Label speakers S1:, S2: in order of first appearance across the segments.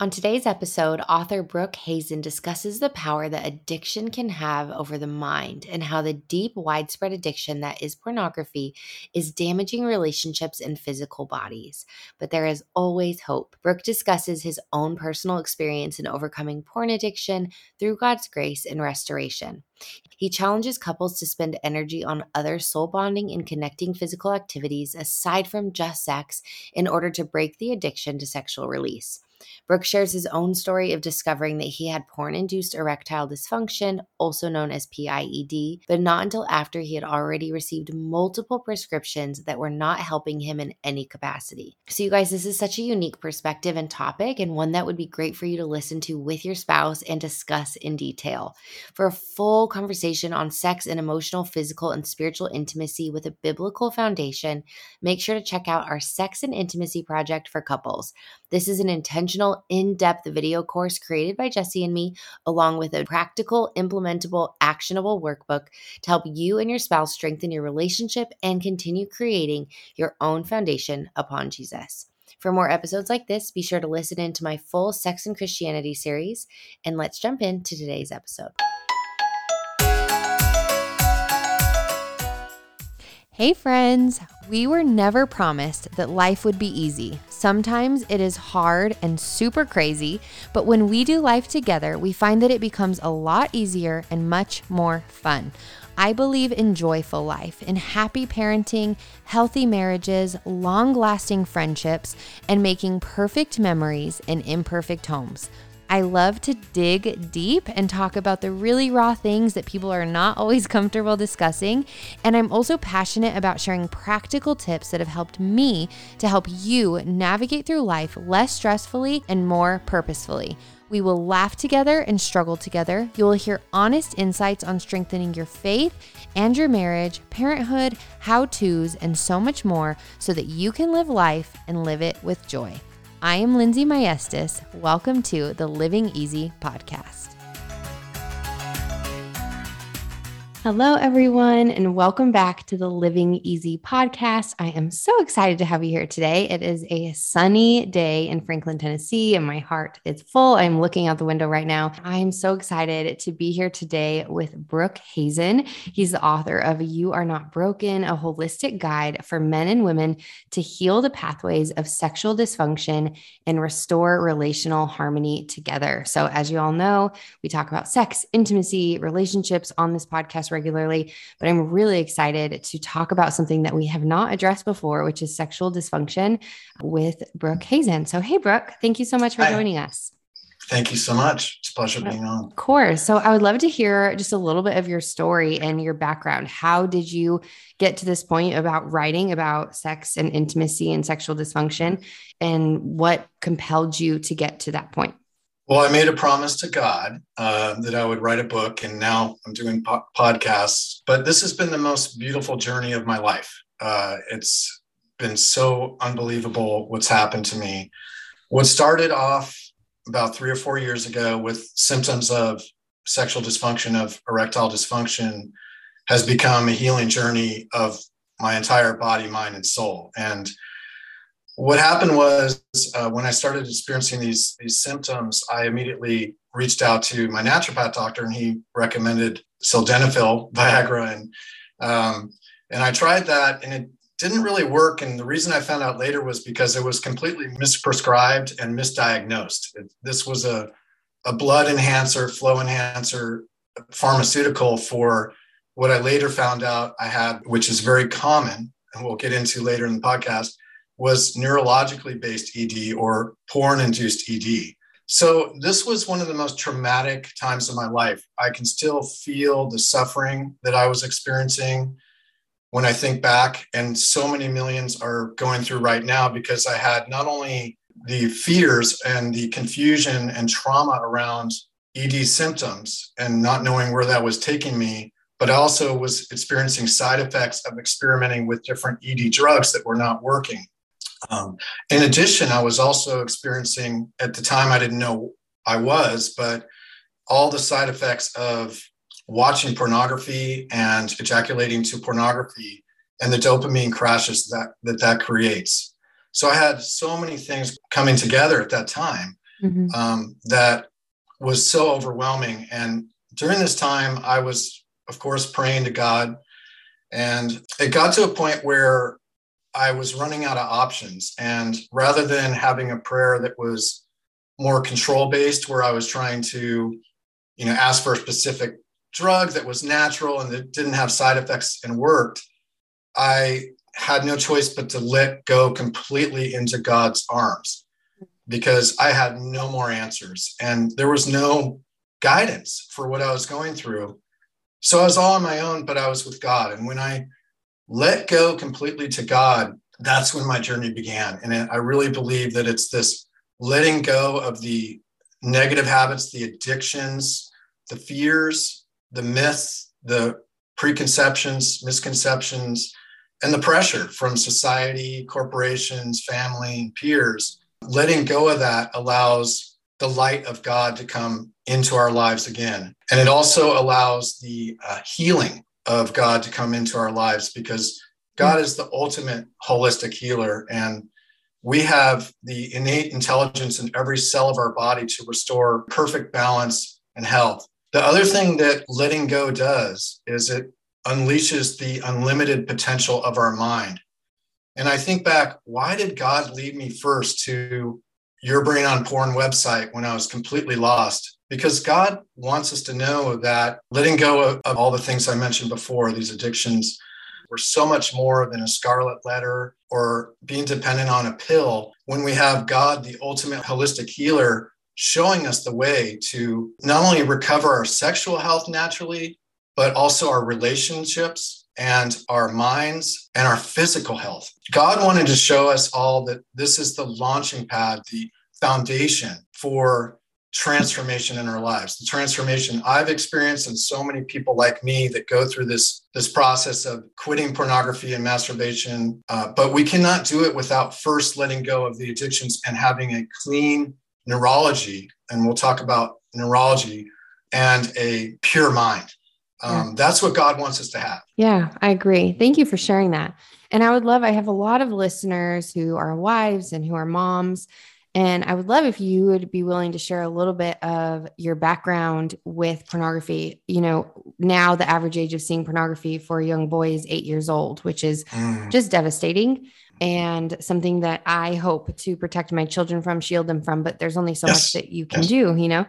S1: On today's episode, author Brooke Hazen discusses the power that addiction can have over the mind and how the deep, widespread addiction that is pornography is damaging relationships and physical bodies. But there is always hope. Brooke discusses his own personal experience in overcoming porn addiction through God's grace and restoration. He challenges couples to spend energy on other soul bonding and connecting physical activities aside from just sex in order to break the addiction to sexual release. Brooke shares his own story of discovering that he had porn induced erectile dysfunction, also known as PIED, but not until after he had already received multiple prescriptions that were not helping him in any capacity. So, you guys, this is such a unique perspective and topic, and one that would be great for you to listen to with your spouse and discuss in detail. For a full conversation on sex and emotional, physical, and spiritual intimacy with a biblical foundation, make sure to check out our Sex and Intimacy Project for Couples. This is an intentional, in depth video course created by Jesse and me, along with a practical, implementable, actionable workbook to help you and your spouse strengthen your relationship and continue creating your own foundation upon Jesus. For more episodes like this, be sure to listen in to my full Sex and Christianity series. And let's jump into today's episode. Hey, friends! We were never promised that life would be easy. Sometimes it is hard and super crazy, but when we do life together, we find that it becomes a lot easier and much more fun. I believe in joyful life, in happy parenting, healthy marriages, long lasting friendships, and making perfect memories in imperfect homes. I love to dig deep and talk about the really raw things that people are not always comfortable discussing. And I'm also passionate about sharing practical tips that have helped me to help you navigate through life less stressfully and more purposefully. We will laugh together and struggle together. You will hear honest insights on strengthening your faith and your marriage, parenthood, how to's, and so much more so that you can live life and live it with joy. I am Lindsay Maestas. Welcome to the Living Easy podcast. Hello, everyone, and welcome back to the Living Easy podcast. I am so excited to have you here today. It is a sunny day in Franklin, Tennessee, and my heart is full. I'm looking out the window right now. I am so excited to be here today with Brooke Hazen. He's the author of You Are Not Broken, a holistic guide for men and women to heal the pathways of sexual dysfunction and restore relational harmony together. So, as you all know, we talk about sex, intimacy, relationships on this podcast regularly, but I'm really excited to talk about something that we have not addressed before, which is sexual dysfunction with Brooke Hazen. So, hey, Brooke, thank you so much for Hi. joining us.
S2: Thank you so much. It's a pleasure being on.
S1: Of course. So, I would love to hear just a little bit of your story and your background. How did you get to this point about writing about sex and intimacy and sexual dysfunction? And what compelled you to get to that point?
S2: Well, I made a promise to God uh, that I would write a book, and now I'm doing po- podcasts. But this has been the most beautiful journey of my life. Uh, it's been so unbelievable what's happened to me. What started off about three or four years ago with symptoms of sexual dysfunction, of erectile dysfunction, has become a healing journey of my entire body, mind, and soul. And what happened was uh, when I started experiencing these these symptoms, I immediately reached out to my naturopath doctor, and he recommended sildenafil, Viagra, and um, and I tried that, and it didn't really work. And the reason I found out later was because it was completely misprescribed and misdiagnosed. It, this was a a blood enhancer, flow enhancer pharmaceutical for what I later found out I had, which is very common, and we'll get into later in the podcast was neurologically based ED or porn induced ED. So this was one of the most traumatic times of my life. I can still feel the suffering that I was experiencing when I think back, and so many millions are going through right now because I had not only the fears and the confusion and trauma around ED symptoms and not knowing where that was taking me, but I also was experiencing side effects of experimenting with different ED drugs that were not working. Um, in addition, I was also experiencing, at the time, I didn't know I was, but all the side effects of watching pornography and ejaculating to pornography and the dopamine crashes that that, that creates. So I had so many things coming together at that time. mm-hmm. um, that was so overwhelming. And during this time, I was, of course, praying to God. And it got to a point where I was running out of options. And rather than having a prayer that was more control based, where I was trying to, you know, ask for a specific drug that was natural and that didn't have side effects and worked, I had no choice but to let go completely into God's arms because I had no more answers and there was no guidance for what I was going through. So I was all on my own, but I was with God. And when I let go completely to God, that's when my journey began. And I really believe that it's this letting go of the negative habits, the addictions, the fears, the myths, the preconceptions, misconceptions, and the pressure from society, corporations, family, and peers. Letting go of that allows the light of God to come into our lives again. And it also allows the uh, healing of God to come into our lives because God hmm. is the ultimate holistic healer. And we have the innate intelligence in every cell of our body to restore perfect balance and health. The other thing that letting go does is it unleashes the unlimited potential of our mind. And I think back, why did God lead me first to your brain on porn website when I was completely lost? Because God wants us to know that letting go of, of all the things I mentioned before, these addictions, were so much more than a scarlet letter or being dependent on a pill. When we have God, the ultimate holistic healer, showing us the way to not only recover our sexual health naturally, but also our relationships and our minds and our physical health. God wanted to show us all that this is the launching pad, the foundation for transformation in our lives the transformation i've experienced and so many people like me that go through this this process of quitting pornography and masturbation uh, but we cannot do it without first letting go of the addictions and having a clean neurology and we'll talk about neurology and a pure mind um, yeah. that's what god wants us to have
S1: yeah i agree thank you for sharing that and i would love i have a lot of listeners who are wives and who are moms and I would love if you would be willing to share a little bit of your background with pornography. You know, now the average age of seeing pornography for a young boy is eight years old, which is mm. just devastating and something that I hope to protect my children from, shield them from. But there's only so yes. much that you can yes. do, you know?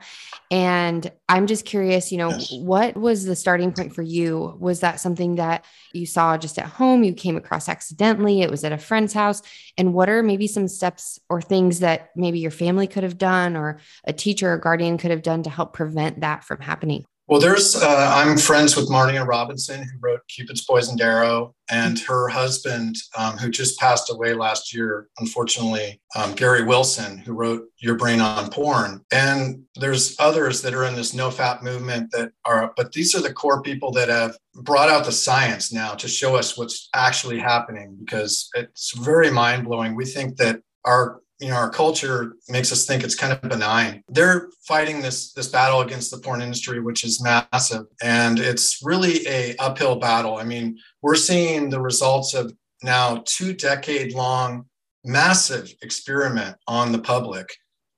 S1: And I'm just curious, you know, what was the starting point for you? Was that something that you saw just at home, you came across accidentally, it was at a friend's house? And what are maybe some steps or things that maybe your family could have done or a teacher or guardian could have done to help prevent that from happening?
S2: Well, there's, uh, I'm friends with Marnia Robinson, who wrote Cupid's Poisoned Arrow, and her husband, um, who just passed away last year, unfortunately, um, Gary Wilson, who wrote Your Brain on Porn. And there's others that are in this NoFap movement that are, but these are the core people that have brought out the science now to show us what's actually happening because it's very mind blowing. We think that our you know our culture makes us think it's kind of benign. They're fighting this this battle against the porn industry which is massive and it's really a uphill battle. I mean we're seeing the results of now two decade long massive experiment on the public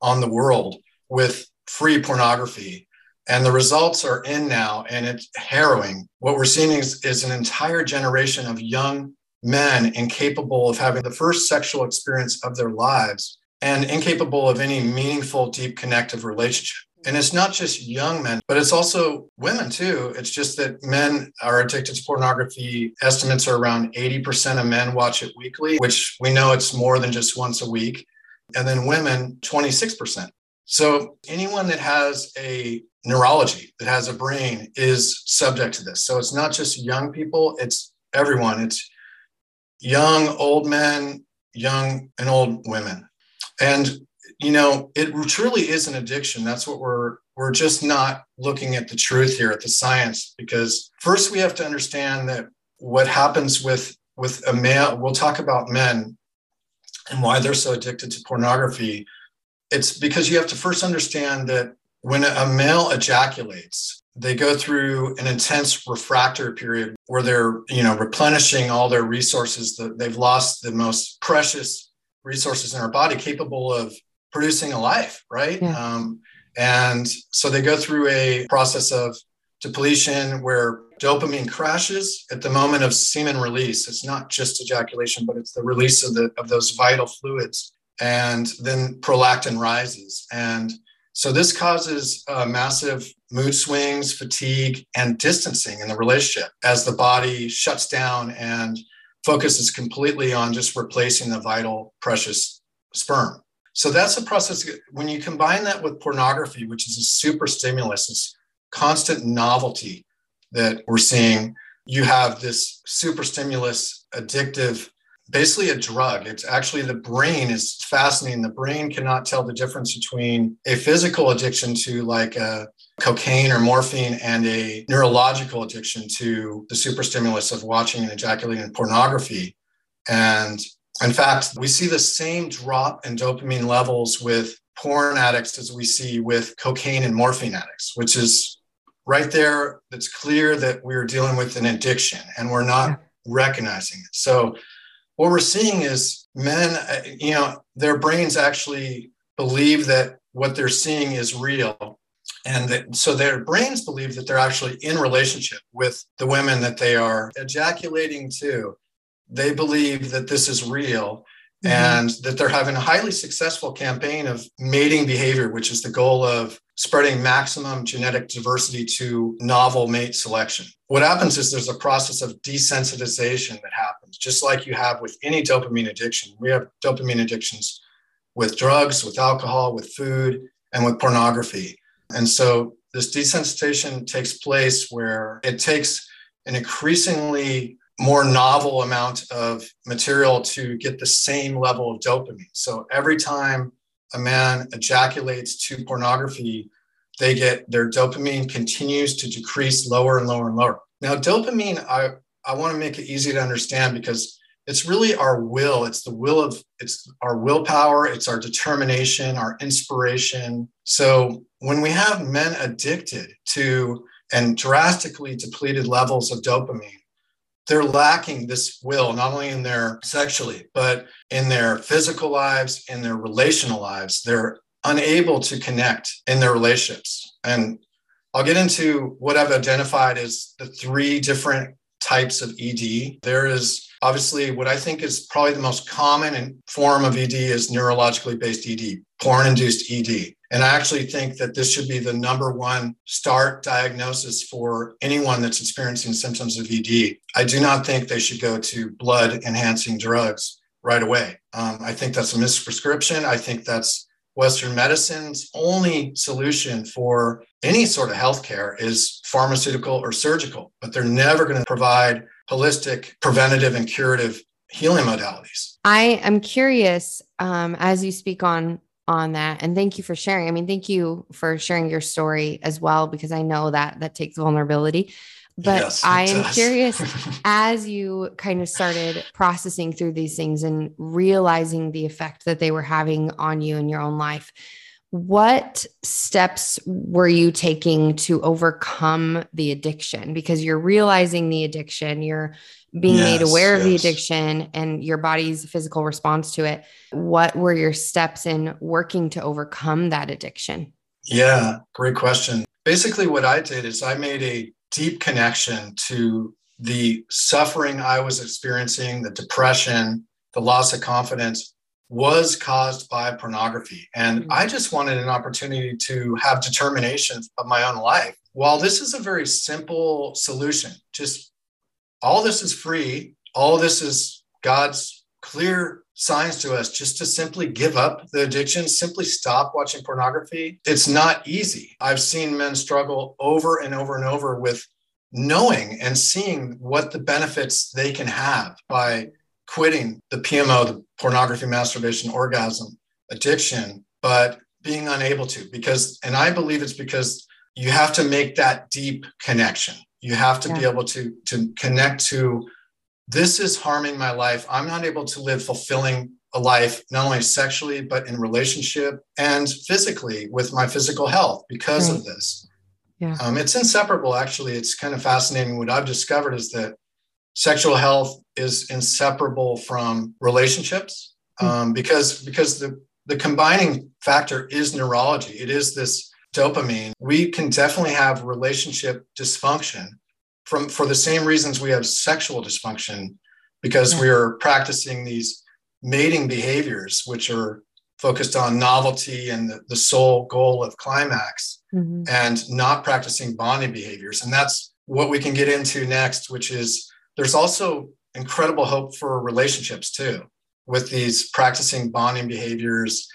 S2: on the world with free pornography and the results are in now and it's harrowing. What we're seeing is, is an entire generation of young men incapable of having the first sexual experience of their lives and incapable of any meaningful, deep connective relationship. And it's not just young men, but it's also women too. It's just that men are addicted to pornography. Estimates are around 80% of men watch it weekly, which we know it's more than just once a week. And then women, 26%. So anyone that has a neurology, that has a brain, is subject to this. So it's not just young people, it's everyone. It's young, old men, young and old women. And you know, it truly is an addiction. That's what we're we're just not looking at the truth here at the science because first we have to understand that what happens with with a male we'll talk about men and why they're so addicted to pornography it's because you have to first understand that when a male ejaculates they go through an intense refractory period where they're you know replenishing all their resources that they've lost the most precious resources in our body capable of producing a life, right? Yeah. Um, and so they go through a process of depletion where dopamine crashes at the moment of semen release. It's not just ejaculation, but it's the release of the of those vital fluids. And then prolactin rises. And so this causes uh, massive mood swings, fatigue, and distancing in the relationship as the body shuts down and focuses completely on just replacing the vital, precious sperm. So that's a process. When you combine that with pornography, which is a super stimulus, it's constant novelty that we're seeing. You have this super stimulus, addictive, basically a drug. It's actually the brain is fascinating. The brain cannot tell the difference between a physical addiction to like a cocaine or morphine and a neurological addiction to the super stimulus of watching and ejaculating pornography. And in fact, we see the same drop in dopamine levels with porn addicts as we see with cocaine and morphine addicts, which is right there. It's clear that we're dealing with an addiction and we're not recognizing it. So, what we're seeing is men, uh, you know, their brains actually believe that what they're seeing is real. And that, so their brains believe that they're actually in relationship with the women that they are ejaculating to they believe that this is real mm-hmm. and that they're having a highly successful campaign of mating behavior, which is the goal of spreading maximum genetic diversity to novel mate selection. What happens is there's a process of desensitization that happens, just like you have with any dopamine addiction. We have dopamine addictions with drugs, with alcohol, with food, and with pornography. And so this desensitization takes place where it takes an increasingly more novel amount of material to get the same level of dopamine. So every time a man ejaculates to pornography, they get their dopamine continues to decrease lower and lower and lower. Now, dopamine, I, I want to make it easy to understand because it's really our will. It's the will of it's our willpower, it's our determination, our inspiration. So when we have men addicted to and drastically depleted levels of dopamine, they're lacking this will not only in their sexually but in their physical lives in their relational lives. They're unable to connect in their relationships. And i'll get into what i've identified as the three different types of ed there is obviously what i think is probably the most common form of ed is neurologically based ed porn induced ed and I actually think that this should be the number one start diagnosis for anyone that's experiencing symptoms of ED. I do not think they should go to blood enhancing drugs right away. Um, I think that's a misprescription. I think that's Western medicine's only solution for any sort of healthcare is pharmaceutical or surgical, but they're never going to provide holistic, preventative, and curative healing modalities.
S1: I am curious um, as you speak on on that. And thank you for sharing. I mean thank you for sharing your story as well because i know that that takes vulnerability. But yes, i am does. curious as you kind of started processing through these things and realizing the effect that they were having on you in your own life what steps were you taking to overcome the addiction? Because you're realizing the addiction you're being yes, made aware yes. of the addiction and your body's physical response to it. What were your steps in working to overcome that addiction?
S2: Yeah, great question. Basically, what I did is I made a deep connection to the suffering I was experiencing, the depression, the loss of confidence was caused by pornography. And mm-hmm. I just wanted an opportunity to have determination of my own life. While this is a very simple solution, just all this is free. All this is God's clear signs to us just to simply give up the addiction, simply stop watching pornography. It's not easy. I've seen men struggle over and over and over with knowing and seeing what the benefits they can have by quitting the PMO, the pornography, masturbation, orgasm addiction, but being unable to because, and I believe it's because you have to make that deep connection. You have to yeah. be able to, to connect to this is harming my life. I'm not able to live fulfilling a life, not only sexually, but in relationship and physically with my physical health because right. of this. Yeah. Um, it's inseparable, actually. It's kind of fascinating. What I've discovered is that sexual health is inseparable from relationships mm-hmm. um, because, because the, the combining factor is neurology. It is this dopamine. We can definitely have relationship dysfunction from for the same reasons we have sexual dysfunction because yeah. we are practicing these mating behaviors which are focused on novelty and the, the sole goal of climax mm-hmm. and not practicing bonding behaviors and that's what we can get into next which is there's also incredible hope for relationships too with these practicing bonding behaviors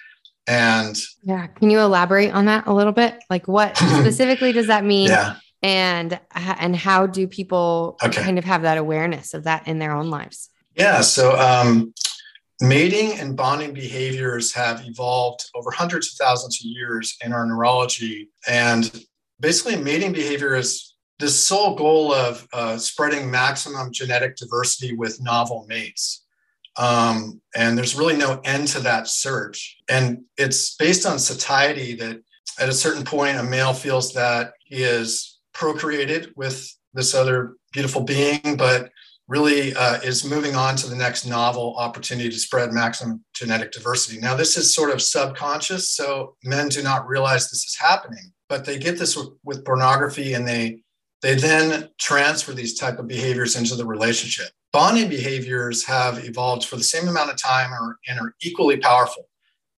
S2: and
S1: yeah. Can you elaborate on that a little bit? Like what specifically does that mean?
S2: Yeah.
S1: And and how do people okay. kind of have that awareness of that in their own lives?
S2: Yeah. So um, mating and bonding behaviors have evolved over hundreds of thousands of years in our neurology. And basically mating behavior is the sole goal of uh, spreading maximum genetic diversity with novel mates um, and there's really no end to that search and it's based on satiety that at a certain point a male feels that he is procreated with this other beautiful being, but really uh, is moving on to the next novel opportunity to spread maximum genetic diversity. Now, this is sort of subconscious, so men do not realize this is happening, but they get this with, with pornography and they they then transfer these type of behaviors into the relationship. Bonding behaviors have evolved for the same amount of time or, and are equally powerful.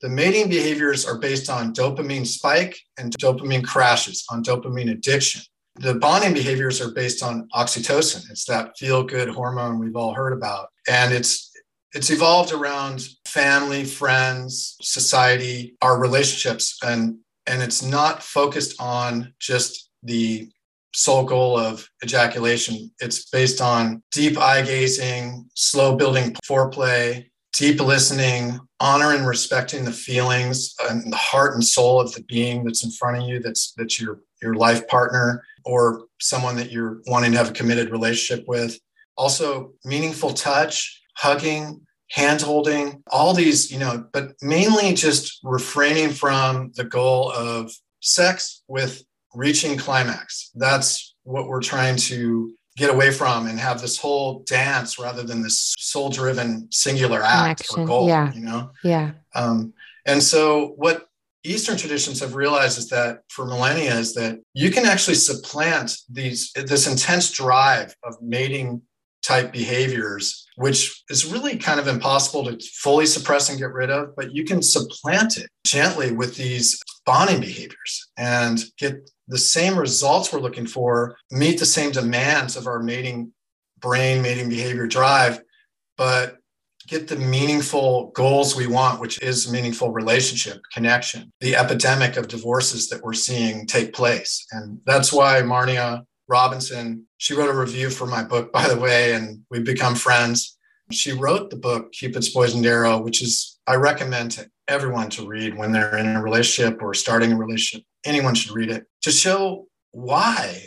S2: The mating behaviors are based on dopamine spike and dopamine crashes, on dopamine addiction the bonding behaviors are based on oxytocin. It's that feel good hormone we've all heard about. And it's it's evolved around family, friends, society, our relationships and and it's not focused on just the sole goal of ejaculation. It's based on deep eye gazing, slow building foreplay, deep listening, honor and respecting the feelings and the heart and soul of the being that's in front of you, that's that's your your life partner or someone that you're wanting to have a committed relationship with. Also, meaningful touch, hugging, hand holding, all these, you know, but mainly just refraining from the goal of sex with reaching climax. That's what we're trying to get away from and have this whole dance rather than this soul driven singular act Action. or goal,
S1: yeah.
S2: you know?
S1: Yeah.
S2: Um, and so what Eastern traditions have realized is that for millennia is that you can actually supplant these this intense drive of mating type behaviors, which is really kind of impossible to fully suppress and get rid of, but you can supplant it gently with these bonding behaviors and get the same results we're looking for, meet the same demands of our mating brain, mating behavior drive, but get the meaningful goals we want, which is meaningful relationship, connection, the epidemic of divorces that we're seeing take place. And that's why Marnia Robinson, she wrote a review for my book, by the way, and we've become friends. She wrote the book, Cupid's Poisoned Arrow, which is, I recommend to everyone to read when they're in a relationship or starting a relationship. Anyone should read it to show why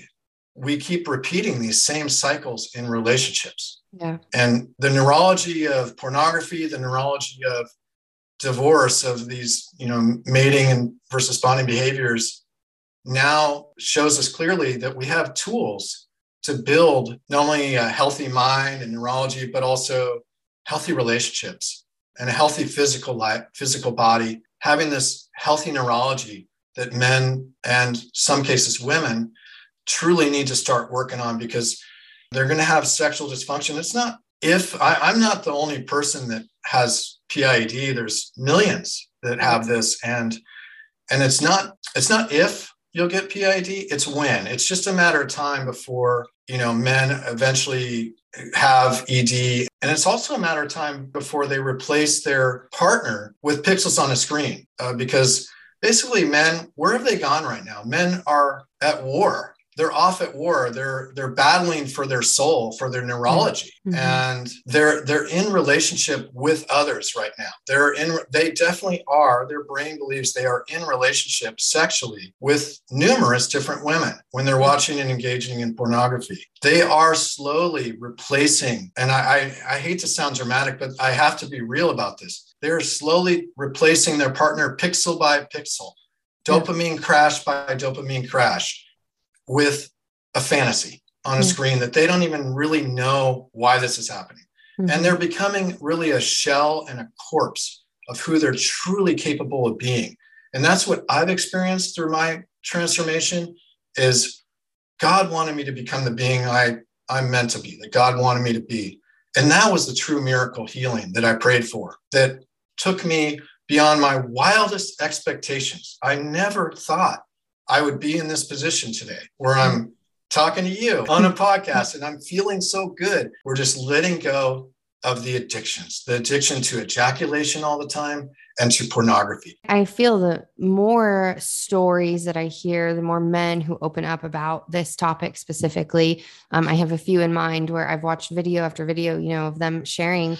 S2: we keep repeating these same cycles in relationships.
S1: Yeah.
S2: And the neurology of pornography, the neurology of divorce, of these, you know, mating and versus bonding behaviors now shows us clearly that we have tools to build not only a healthy mind and neurology, but also healthy relationships and a healthy physical life, physical body, having this healthy neurology that men and some cases women truly need to start working on because they're going to have sexual dysfunction. It's not if I, am not the only person that has PID. There's millions that have this, and and it's not it's not if you'll get PID. It's when. It's just a matter of time before you know men eventually have ED, and it's also a matter of time before they replace their partner with pixels on a screen uh, because basically men where have they gone right now? Men are at war they're off at war. They're they're battling for their soul for their neurology. Mm-hmm. and they're they're in relationship with others right now. They're in they definitely are their brain believes they are in relationship sexually with numerous different women when they're watching and engaging in pornography. They are slowly replacing and I, I, I hate to sound dramatic but i have to be real about this. They're slowly replacing their partner pixel by pixel. Dopamine yeah. crash by dopamine crash with a fantasy on a mm-hmm. screen that they don't even really know why this is happening. Mm-hmm. And they're becoming really a shell and a corpse of who they're truly capable of being. And that's what I've experienced through my transformation is God wanted me to become the being I, I'm meant to be, that God wanted me to be. And that was the true miracle healing that I prayed for, that took me beyond my wildest expectations. I never thought I would be in this position today where I'm talking to you on a podcast and I'm feeling so good. We're just letting go of the addictions, the addiction to ejaculation all the time and to pornography.
S1: I feel the more stories that I hear, the more men who open up about this topic specifically. Um, I have a few in mind where I've watched video after video, you know, of them sharing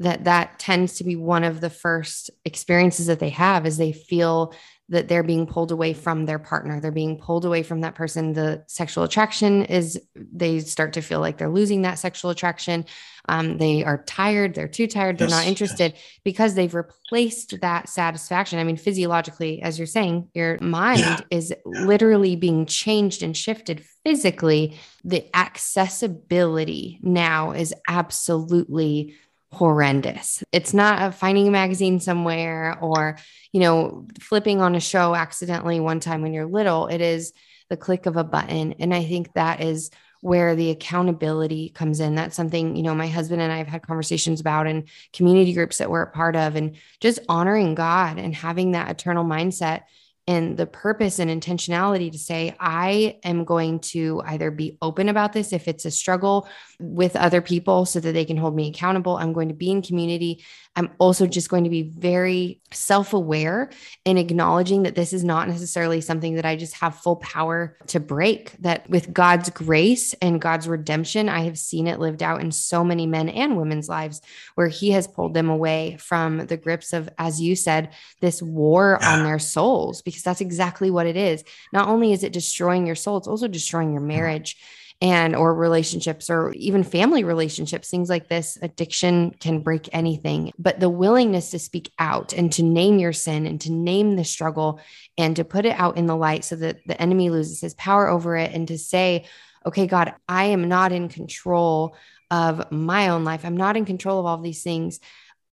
S1: that that tends to be one of the first experiences that they have is they feel that they're being pulled away from their partner. They're being pulled away from that person. The sexual attraction is, they start to feel like they're losing that sexual attraction. Um, they are tired. They're too tired. They're yes, not interested because they've replaced that satisfaction. I mean, physiologically, as you're saying, your mind yeah. is literally being changed and shifted physically. The accessibility now is absolutely horrendous. It's not a finding a magazine somewhere or, you know, flipping on a show accidentally one time when you're little. It is the click of a button. And I think that is where the accountability comes in. That's something, you know, my husband and I have had conversations about in community groups that we're a part of and just honoring God and having that eternal mindset and the purpose and intentionality to say, I am going to either be open about this if it's a struggle with other people so that they can hold me accountable. I'm going to be in community. I'm also just going to be very self aware in acknowledging that this is not necessarily something that I just have full power to break. That with God's grace and God's redemption, I have seen it lived out in so many men and women's lives where He has pulled them away from the grips of, as you said, this war on their souls, because that's exactly what it is. Not only is it destroying your soul, it's also destroying your uh-huh. marriage and or relationships or even family relationships. Things like this addiction can break anything. But the willingness to speak out and to name your sin and to name the struggle and to put it out in the light so that the enemy loses his power over it and to say okay god i am not in control of my own life. I'm not in control of all of these things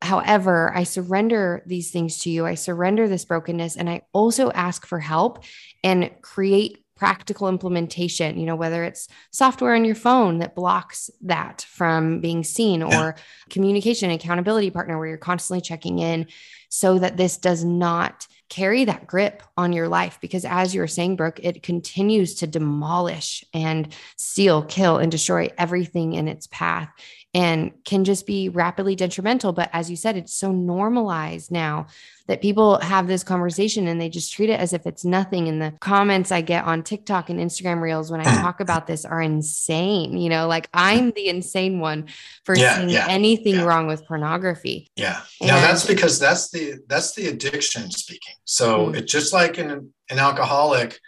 S1: However, I surrender these things to you. I surrender this brokenness and I also ask for help and create practical implementation, you know, whether it's software on your phone that blocks that from being seen or yeah. communication accountability partner where you're constantly checking in so that this does not carry that grip on your life because as you were saying brooke it continues to demolish and steal kill and destroy everything in its path and can just be rapidly detrimental. But as you said, it's so normalized now that people have this conversation and they just treat it as if it's nothing. And the comments I get on TikTok and Instagram reels when I talk about this are insane. You know, like I'm the insane one for yeah, seeing yeah, anything yeah. wrong with pornography.
S2: Yeah. And now that's because that's the that's the addiction speaking. So mm-hmm. it's just like an, an alcoholic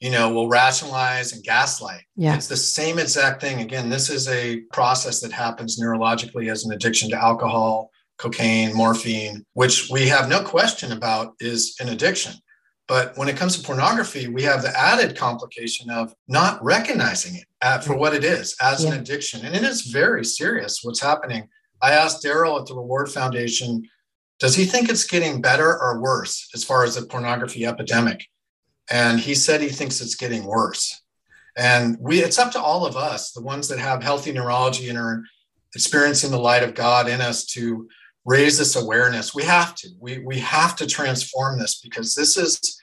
S2: you know, will rationalize and gaslight. Yeah. It's the same exact thing. Again, this is a process that happens neurologically as an addiction to alcohol, cocaine, morphine, which we have no question about is an addiction. But when it comes to pornography, we have the added complication of not recognizing it for what it is as yeah. an addiction. And it is very serious what's happening. I asked Daryl at the Reward Foundation, does he think it's getting better or worse as far as the pornography epidemic? And he said he thinks it's getting worse. And we it's up to all of us, the ones that have healthy neurology and are experiencing the light of God in us to raise this awareness. We have to. We we have to transform this because this is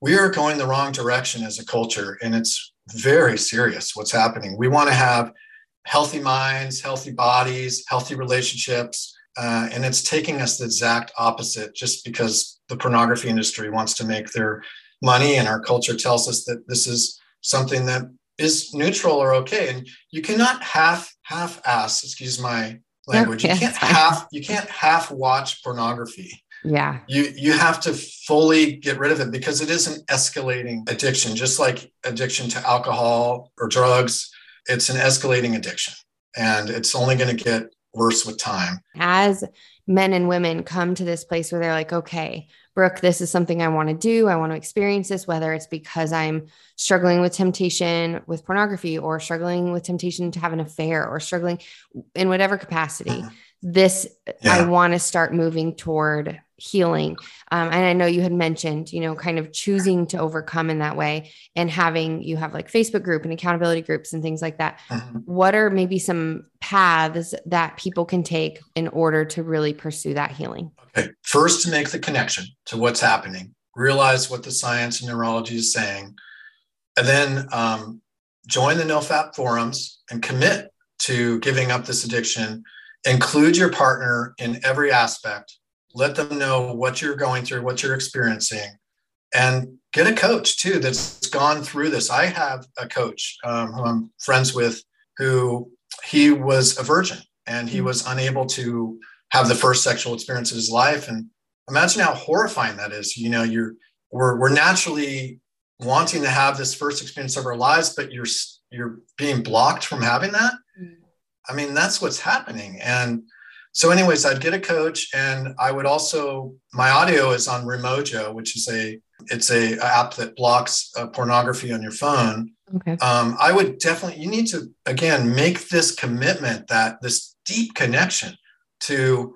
S2: we are going the wrong direction as a culture and it's very serious what's happening. We want to have healthy minds, healthy bodies, healthy relationships. Uh, and it's taking us the exact opposite just because the pornography industry wants to make their money and our culture tells us that this is something that is neutral or okay and you cannot half half ass excuse my language you can't half you can't half watch pornography.
S1: Yeah.
S2: You you have to fully get rid of it because it is an escalating addiction. Just like addiction to alcohol or drugs it's an escalating addiction and it's only going to get worse with time.
S1: As men and women come to this place where they're like okay Brooke, this is something I want to do. I want to experience this, whether it's because I'm struggling with temptation with pornography or struggling with temptation to have an affair or struggling in whatever capacity. Uh-huh. This yeah. I want to start moving toward healing. Um, and I know you had mentioned, you know, kind of choosing to overcome in that way and having you have like Facebook group and accountability groups and things like that. Mm-hmm. What are maybe some paths that people can take in order to really pursue that healing?
S2: Okay. First, to make the connection to what's happening, realize what the science and neurology is saying, and then um, join the NoFap forums and commit to giving up this addiction. Include your partner in every aspect let them know what you're going through, what you're experiencing, and get a coach too that's gone through this. I have a coach um, who I'm friends with who he was a virgin and he mm. was unable to have the first sexual experience of his life. And imagine how horrifying that is. You know, you're we're, we're naturally wanting to have this first experience of our lives, but you're you're being blocked from having that. Mm. I mean, that's what's happening. And so anyways i'd get a coach and i would also my audio is on Remojo which is a it's a, a app that blocks uh, pornography on your phone. Okay. Um, i would definitely you need to again make this commitment that this deep connection to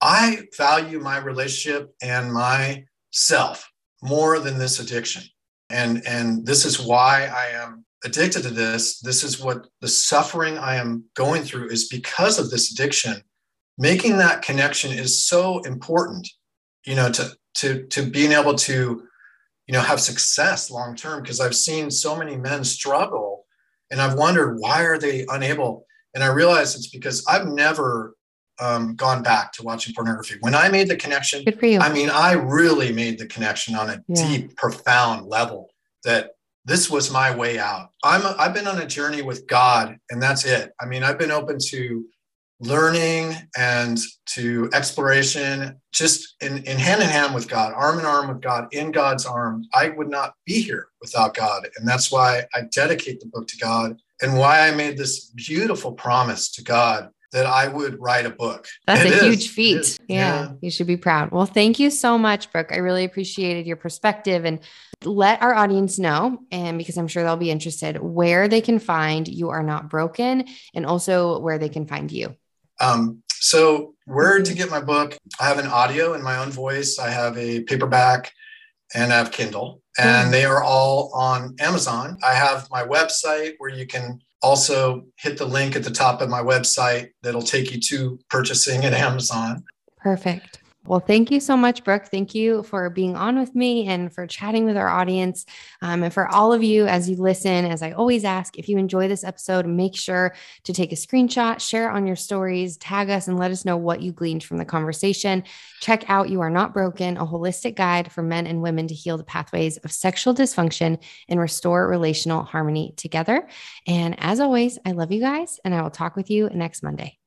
S2: i value my relationship and myself more than this addiction. And and this is why i am addicted to this this is what the suffering i am going through is because of this addiction making that connection is so important you know to to to being able to you know have success long term because i've seen so many men struggle and i've wondered why are they unable and i realize it's because i've never um, gone back to watching pornography when i made the connection
S1: Good for you.
S2: i mean i really made the connection on a yeah. deep profound level that this was my way out i'm a, i've been on a journey with god and that's it i mean i've been open to learning and to exploration, just in, in hand in hand with God, arm in arm with God, in God's arms, I would not be here without God. And that's why I dedicate the book to God and why I made this beautiful promise to God that I would write a book.
S1: That's it a is. huge feat. Yeah, yeah, you should be proud. Well, thank you so much, Brooke. I really appreciated your perspective and let our audience know, and because I'm sure they'll be interested, where they can find You Are Not Broken and also where they can find you.
S2: Um, so, where to get my book? I have an audio in my own voice. I have a paperback and I have Kindle, and mm. they are all on Amazon. I have my website where you can also hit the link at the top of my website that'll take you to purchasing at Amazon.
S1: Perfect. Well, thank you so much, Brooke. Thank you for being on with me and for chatting with our audience. Um, and for all of you, as you listen, as I always ask, if you enjoy this episode, make sure to take a screenshot, share on your stories, tag us, and let us know what you gleaned from the conversation. Check out You Are Not Broken, a holistic guide for men and women to heal the pathways of sexual dysfunction and restore relational harmony together. And as always, I love you guys, and I will talk with you next Monday.